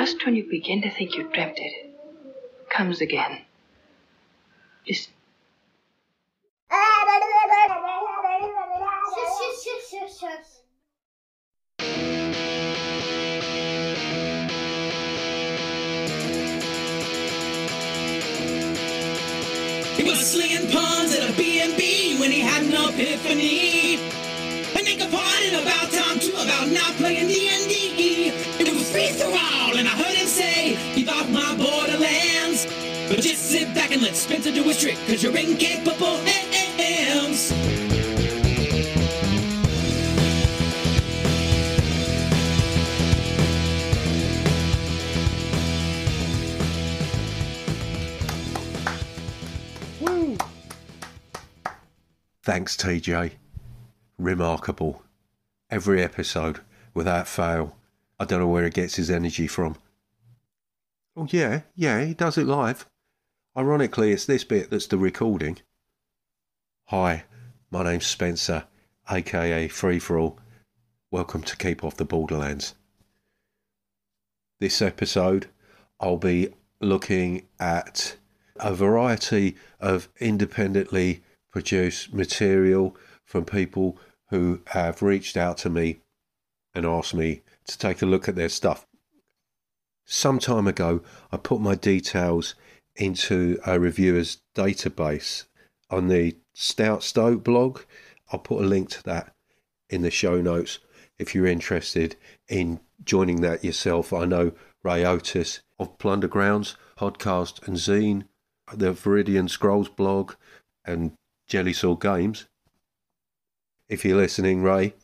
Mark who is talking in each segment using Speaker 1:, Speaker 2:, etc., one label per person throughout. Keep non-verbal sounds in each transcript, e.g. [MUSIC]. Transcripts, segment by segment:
Speaker 1: just when you begin to think you dreamt it, comes again. Listen.
Speaker 2: He was slinging puns at a B&B when he had an epiphany. But just sit back and let Spencer do his trick, cause you're incapable hands.
Speaker 3: Thanks, TJ. Remarkable. Every episode, without fail. I don't know where he gets his energy from. Oh, yeah, yeah, he does it live. Ironically, it's this bit that's the recording. Hi, my name's Spencer, aka Free Thrall. Welcome to Keep Off the Borderlands. This episode, I'll be looking at a variety of independently produced material from people who have reached out to me and asked me to take a look at their stuff. Some time ago, I put my details into a reviewer's database on the Stout Stoke blog. I'll put a link to that in the show notes if you're interested in joining that yourself. I know Ray Otus of Plundergrounds podcast and zine, the Viridian Scrolls blog, and Jelly Saw Games. If you're listening, Ray,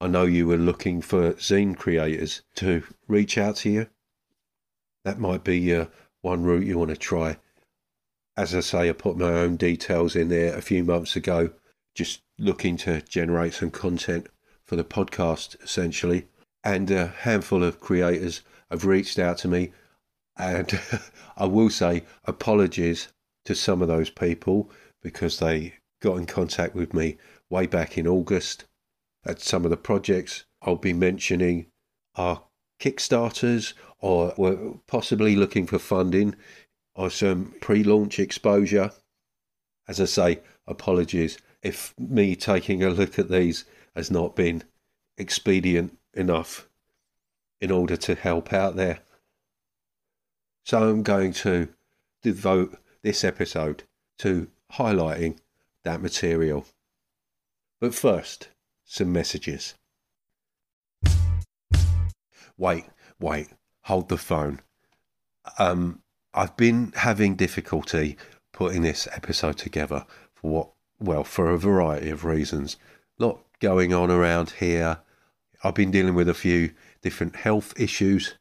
Speaker 3: I know you were looking for zine creators to reach out to you. That might be uh, one route you want to try. As I say, I put my own details in there a few months ago, just looking to generate some content for the podcast, essentially. And a handful of creators have reached out to me. And [LAUGHS] I will say apologies to some of those people because they got in contact with me way back in August. At some of the projects I'll be mentioning are Kickstarters or were possibly looking for funding or some pre launch exposure. As I say, apologies if me taking a look at these has not been expedient enough in order to help out there. So I'm going to devote this episode to highlighting that material. But first, some messages. Wait, wait, hold the phone. Um, I've been having difficulty putting this episode together for what, well, for a variety of reasons. A lot going on around here. I've been dealing with a few different health issues,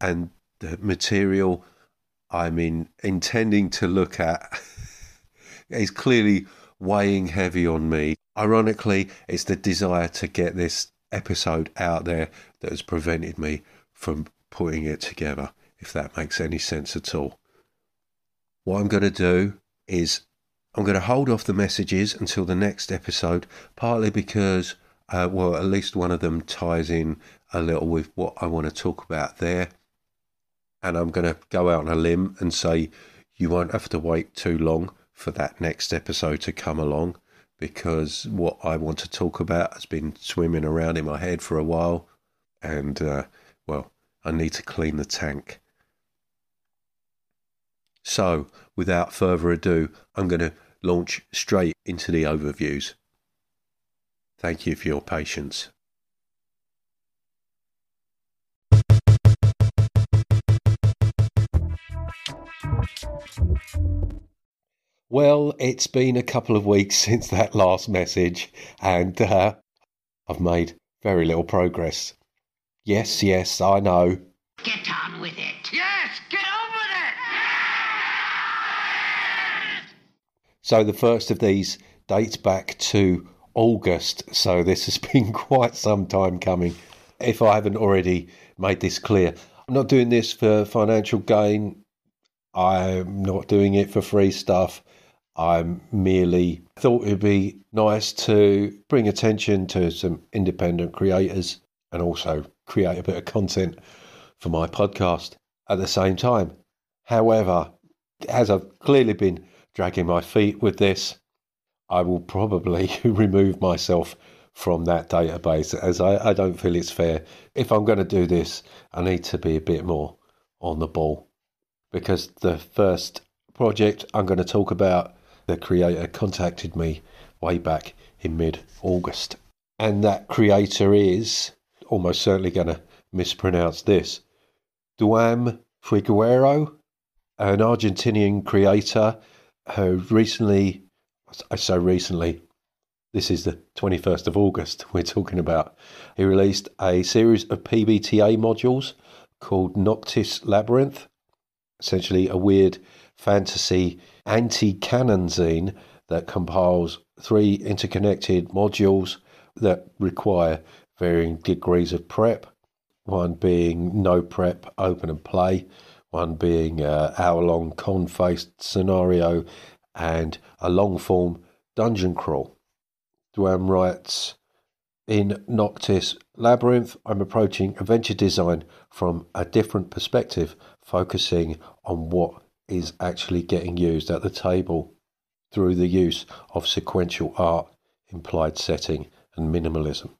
Speaker 3: and the material I'm in, intending to look at [LAUGHS] is clearly weighing heavy on me. Ironically, it's the desire to get this episode out there that has prevented me from putting it together, if that makes any sense at all. What I'm going to do is I'm going to hold off the messages until the next episode, partly because, uh, well, at least one of them ties in a little with what I want to talk about there. And I'm going to go out on a limb and say you won't have to wait too long for that next episode to come along because what I want to talk about has been swimming around in my head for a while. And, uh, well, I need to clean the tank. So, without further ado, I'm going to launch straight into the overviews. Thank you for your patience. Well, it's been a couple of weeks [LAUGHS] since that last message, and uh, I've made very little progress. Yes, yes, I know.
Speaker 4: Get on with it. Yes, get on with it.
Speaker 3: So the first of these dates back to August, so this has [LAUGHS] been quite some time coming. If I haven't already made this clear, I'm not doing this for financial gain. I'm not doing it for free stuff. I merely thought it'd be nice to bring attention to some independent creators and also create a bit of content for my podcast at the same time. However, as I've clearly been dragging my feet with this, I will probably [LAUGHS] remove myself from that database as I, I don't feel it's fair. If I'm going to do this, I need to be a bit more on the ball because the first project I'm going to talk about, the creator contacted me way back in mid August. And that creator is almost certainly going to mispronounce this Duam Figuero, an Argentinian creator who recently, I say recently, this is the 21st of August we're talking about. He released a series of PBTA modules called Noctis Labyrinth, essentially a weird fantasy anti canon zine that compiles three interconnected modules that require varying degrees of prep. One being no prep, open and play, one being uh, an hour long con faced scenario, and a long form dungeon crawl. Duam writes In Noctis Labyrinth, I'm approaching adventure design from a different perspective, focusing on what is actually getting used at the table through the use of sequential art, implied setting, and minimalism.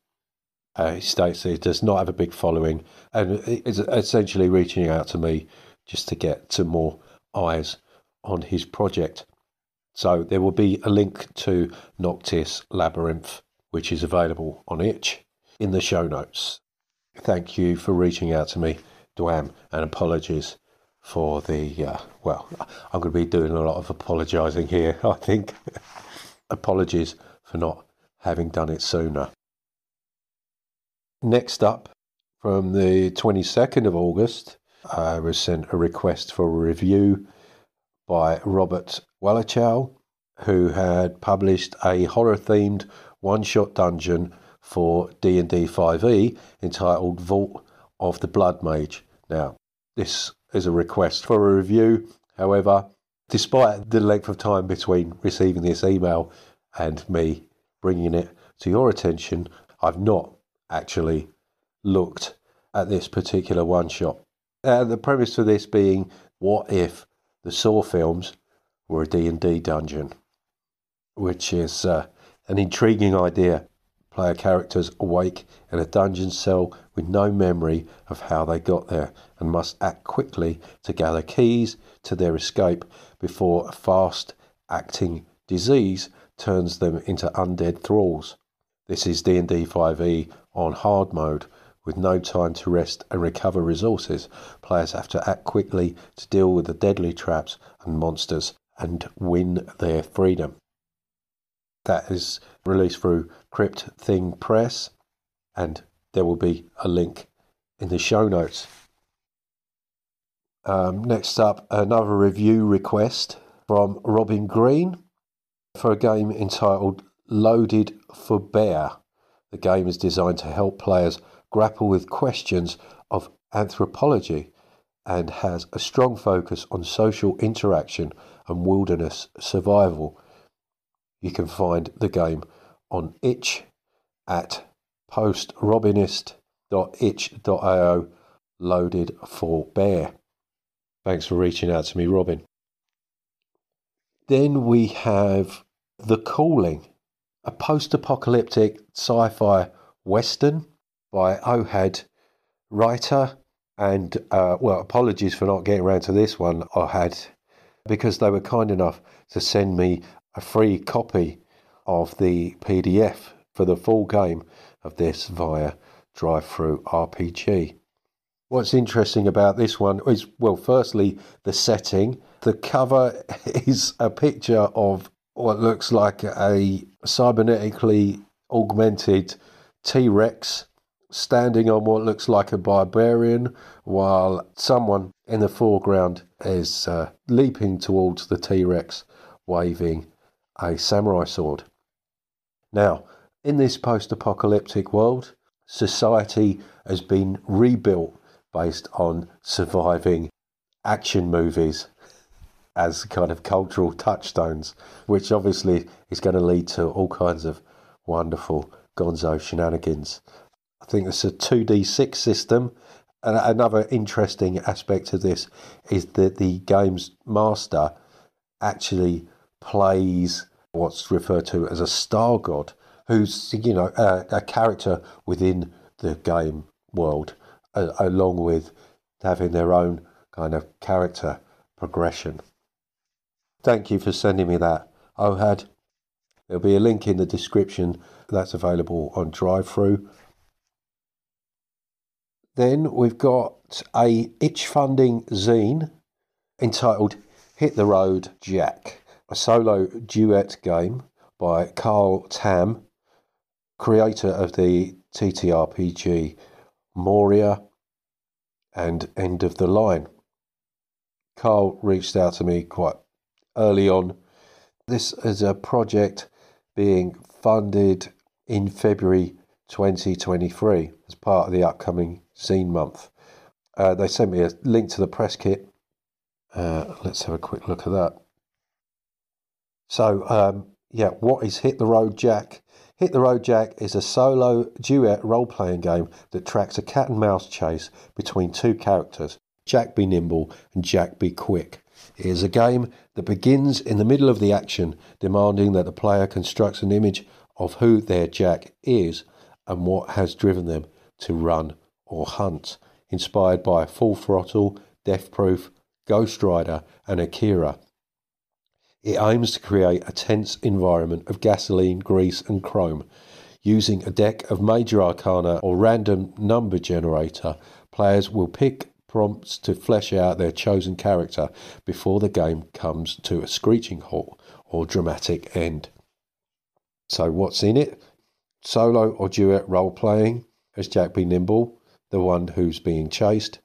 Speaker 3: Uh, he states he does not have a big following and is essentially reaching out to me just to get some more eyes on his project. So there will be a link to Noctis Labyrinth, which is available on itch, in the show notes. Thank you for reaching out to me, Duam, and apologies for the, uh, well, I'm going to be doing a lot of apologising here, [LAUGHS] I think. [LAUGHS] apologies for not having done it sooner. Next up, from the 22nd of August, I was sent a request for a review by Robert Wallachow, who had published a horror-themed one-shot dungeon for D&D 5e entitled Vault of the Blood Mage. Now, this is a request for a review. However, despite the length of time between receiving this email and me bringing it to your attention, I've not actually looked at this particular one shot. Uh, the premise for this being, what if the Saw films were a D&D dungeon? Which is uh, an intriguing idea. Player characters awake in a dungeon cell with no memory of how they got there and must act quickly to gather keys to their escape before a fast acting disease turns them into undead thralls. This is D&D 5e on hard mode with no time to rest and recover resources. Players have to act quickly to deal with the deadly traps and monsters and win their freedom. That is released through Crypt Thing Press, and there will be a link in the show notes. Um, next up, another review request from Robin Green for a game entitled Loaded for Bear. The game is designed to help players grapple with questions of anthropology and has a strong focus on social interaction and wilderness survival. You can find the game on itch at postrobinist.itch.io loaded for bear. Thanks for reaching out to me, Robin. Then we have The Calling, a post apocalyptic sci fi western by Ohad Writer. And, uh, well, apologies for not getting around to this one, Ohad, because they were kind enough to send me a free copy of the PDF for the full game of this via DriveThru RPG. What's interesting about this one is, well, firstly, the setting. The cover [LAUGHS] is a picture of what looks like a cybernetically augmented T Rex standing on what looks like a barbarian, while someone in the foreground is uh, leaping towards the T Rex, waving a samurai sword. Now, in this post apocalyptic world, society has been rebuilt based on surviving action movies as kind of cultural touchstones, which obviously is going to lead to all kinds of wonderful gonzo shenanigans. I think it's a 2d6 system, a- another interesting aspect of this is that the game's master actually plays what's referred to as a star god, who's you know a, a character within the game world, a, along with having their own kind of character progression. Thank you for sending me that, Ohad. There'll be a link in the description that's available on drive-through. Then we've got a itch funding zine entitled Hit the Road Jack, a solo duet game by Carl Tam, creator of the TTRPG Moria and End of the Line. Carl reached out to me quite early on. This is a project being funded in February 2023 as part of the upcoming Zine Month. Uh, they sent me a link to the press kit. Uh, let's have a quick look at that. So, um, yeah, what is Hit the Road Jack? Hit the Road Jack is a solo duet role playing game that tracks a cat and mouse chase between two characters, Jack Be Nimble and Jack Be Quick. Is a game that begins in the middle of the action, demanding that the player constructs an image of who their Jack is and what has driven them to run or hunt, inspired by Full Throttle, Death Proof, Ghost Rider, and Akira. It aims to create a tense environment of gasoline, grease, and chrome. Using a deck of major arcana or random number generator, players will pick prompts to flesh out their chosen character before the game comes to a screeching halt or dramatic end. So, what's in it? Solo or duet role playing as Jack Be Nimble, the one who's being chased,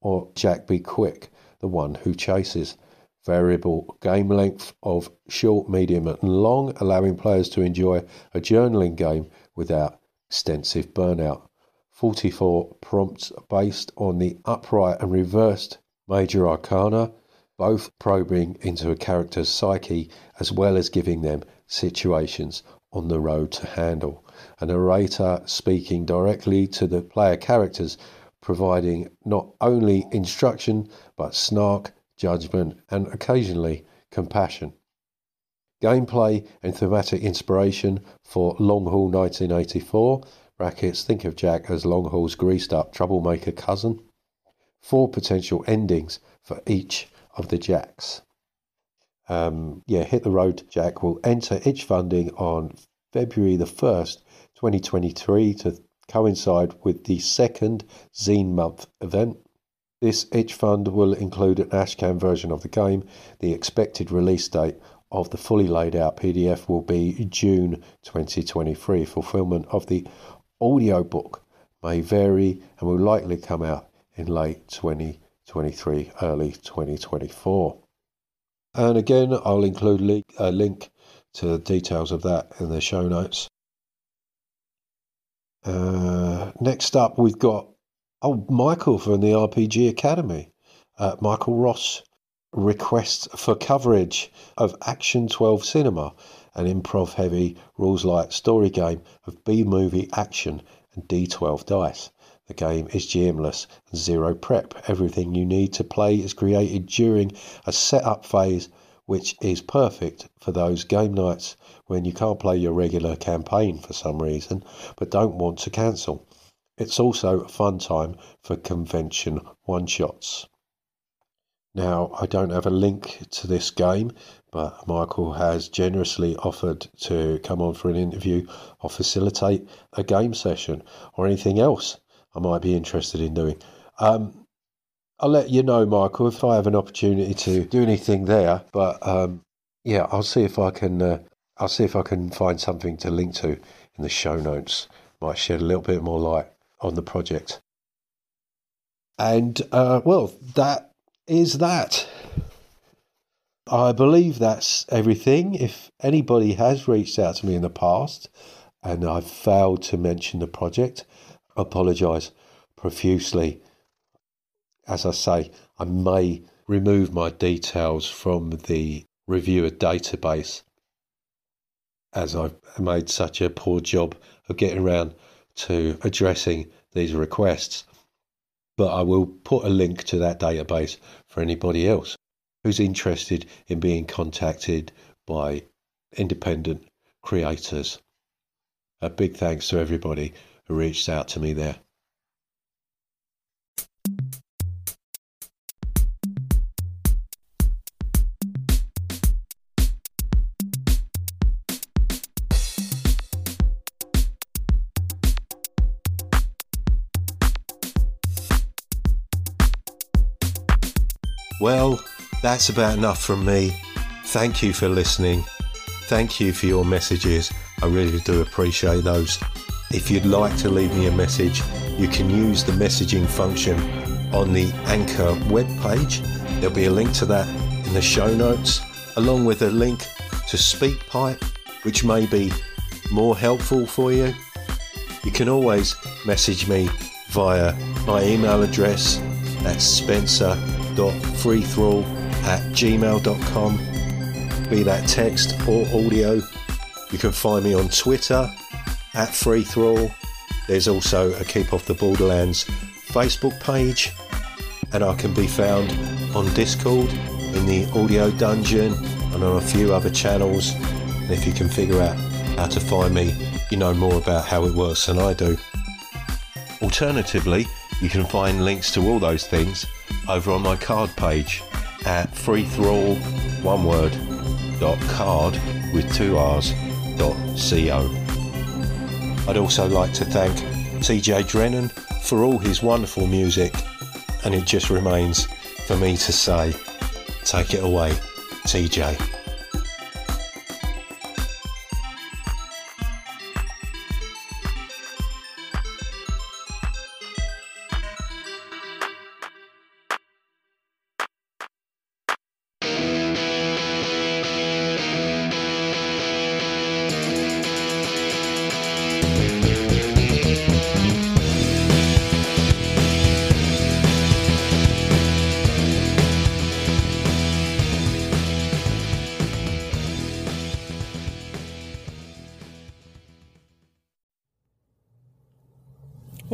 Speaker 3: or Jack Be Quick, the one who chases. Variable game length of short, medium, and long, allowing players to enjoy a journaling game without extensive burnout. 44 prompts based on the upright and reversed major arcana, both probing into a character's psyche as well as giving them situations on the road to handle. A narrator speaking directly to the player characters, providing not only instruction but snark, judgment, and occasionally compassion. Gameplay and thematic inspiration for Long Haul 1984. Brackets, think of Jack as Long Haul's greased up troublemaker cousin. Four potential endings for each of the Jacks. Um, yeah, Hit the Road Jack will enter itch funding on February the 1st, 2023 to coincide with the second Zine Month event. This itch fund will include an Ashcan version of the game. The expected release date of the fully laid out PDF will be June 2023. Fulfillment of the audio book may vary and will likely come out in late 2023, early 2024. And again, I'll include a link to the details of that in the show notes. Uh, next up, we've got oh Michael from the RPG Academy. Uh, Michael Ross requests for coverage of Action 12 Cinema, an improv heavy, rules light story game of B movie action and D12 dice. The game is GMless and zero prep. Everything you need to play is created during a setup phase, which is perfect for those game nights when you can't play your regular campaign for some reason but don't want to cancel. It's also a fun time for convention one shots. Now, I don't have a link to this game, but Michael has generously offered to come on for an interview or facilitate a game session or anything else I might be interested in doing. Um, I'll let you know, Michael, if I have an opportunity to do anything there. But um, yeah, I'll see if I can. Uh, I'll see if I can find something to link to in the show notes. Might shed a little bit more light on the project. And uh, well, that is that. I believe that's everything. If anybody has reached out to me in the past and I've failed to mention the project, I apologise profusely. As I say, I may remove my details from the reviewer database as I've made such a poor job of getting around to addressing these requests. but I will put a link to that database for anybody else who's interested in being contacted by independent creators. A big thanks to everybody who reached out to me there. Well, that's about enough from me. Thank you for listening. Thank you for your messages. I really do appreciate those. If you'd like to leave me a message, you can use the messaging function on the Anchor webpage. There'll be a link to that in the show notes, along with a link to SpeakPipe, which may be more helpful for you. You can always message me via my email address at spencer.freethrall at gmail.com, be that text or audio. You can find me on Twitter at freethrall. There's also a Keep Off the Borderlands Facebook page, and I can be found on Discord in the Audio Dungeon and on a few other channels. And if you can figure out how to find me, you know more about how it works than I do. Alternatively, you can find links to all those things over on my card page at freethrall one word dot card with two r's dot co. I'd also like to thank TJ Drennan for all his wonderful music, and it just remains for me to say, take it away, TJ.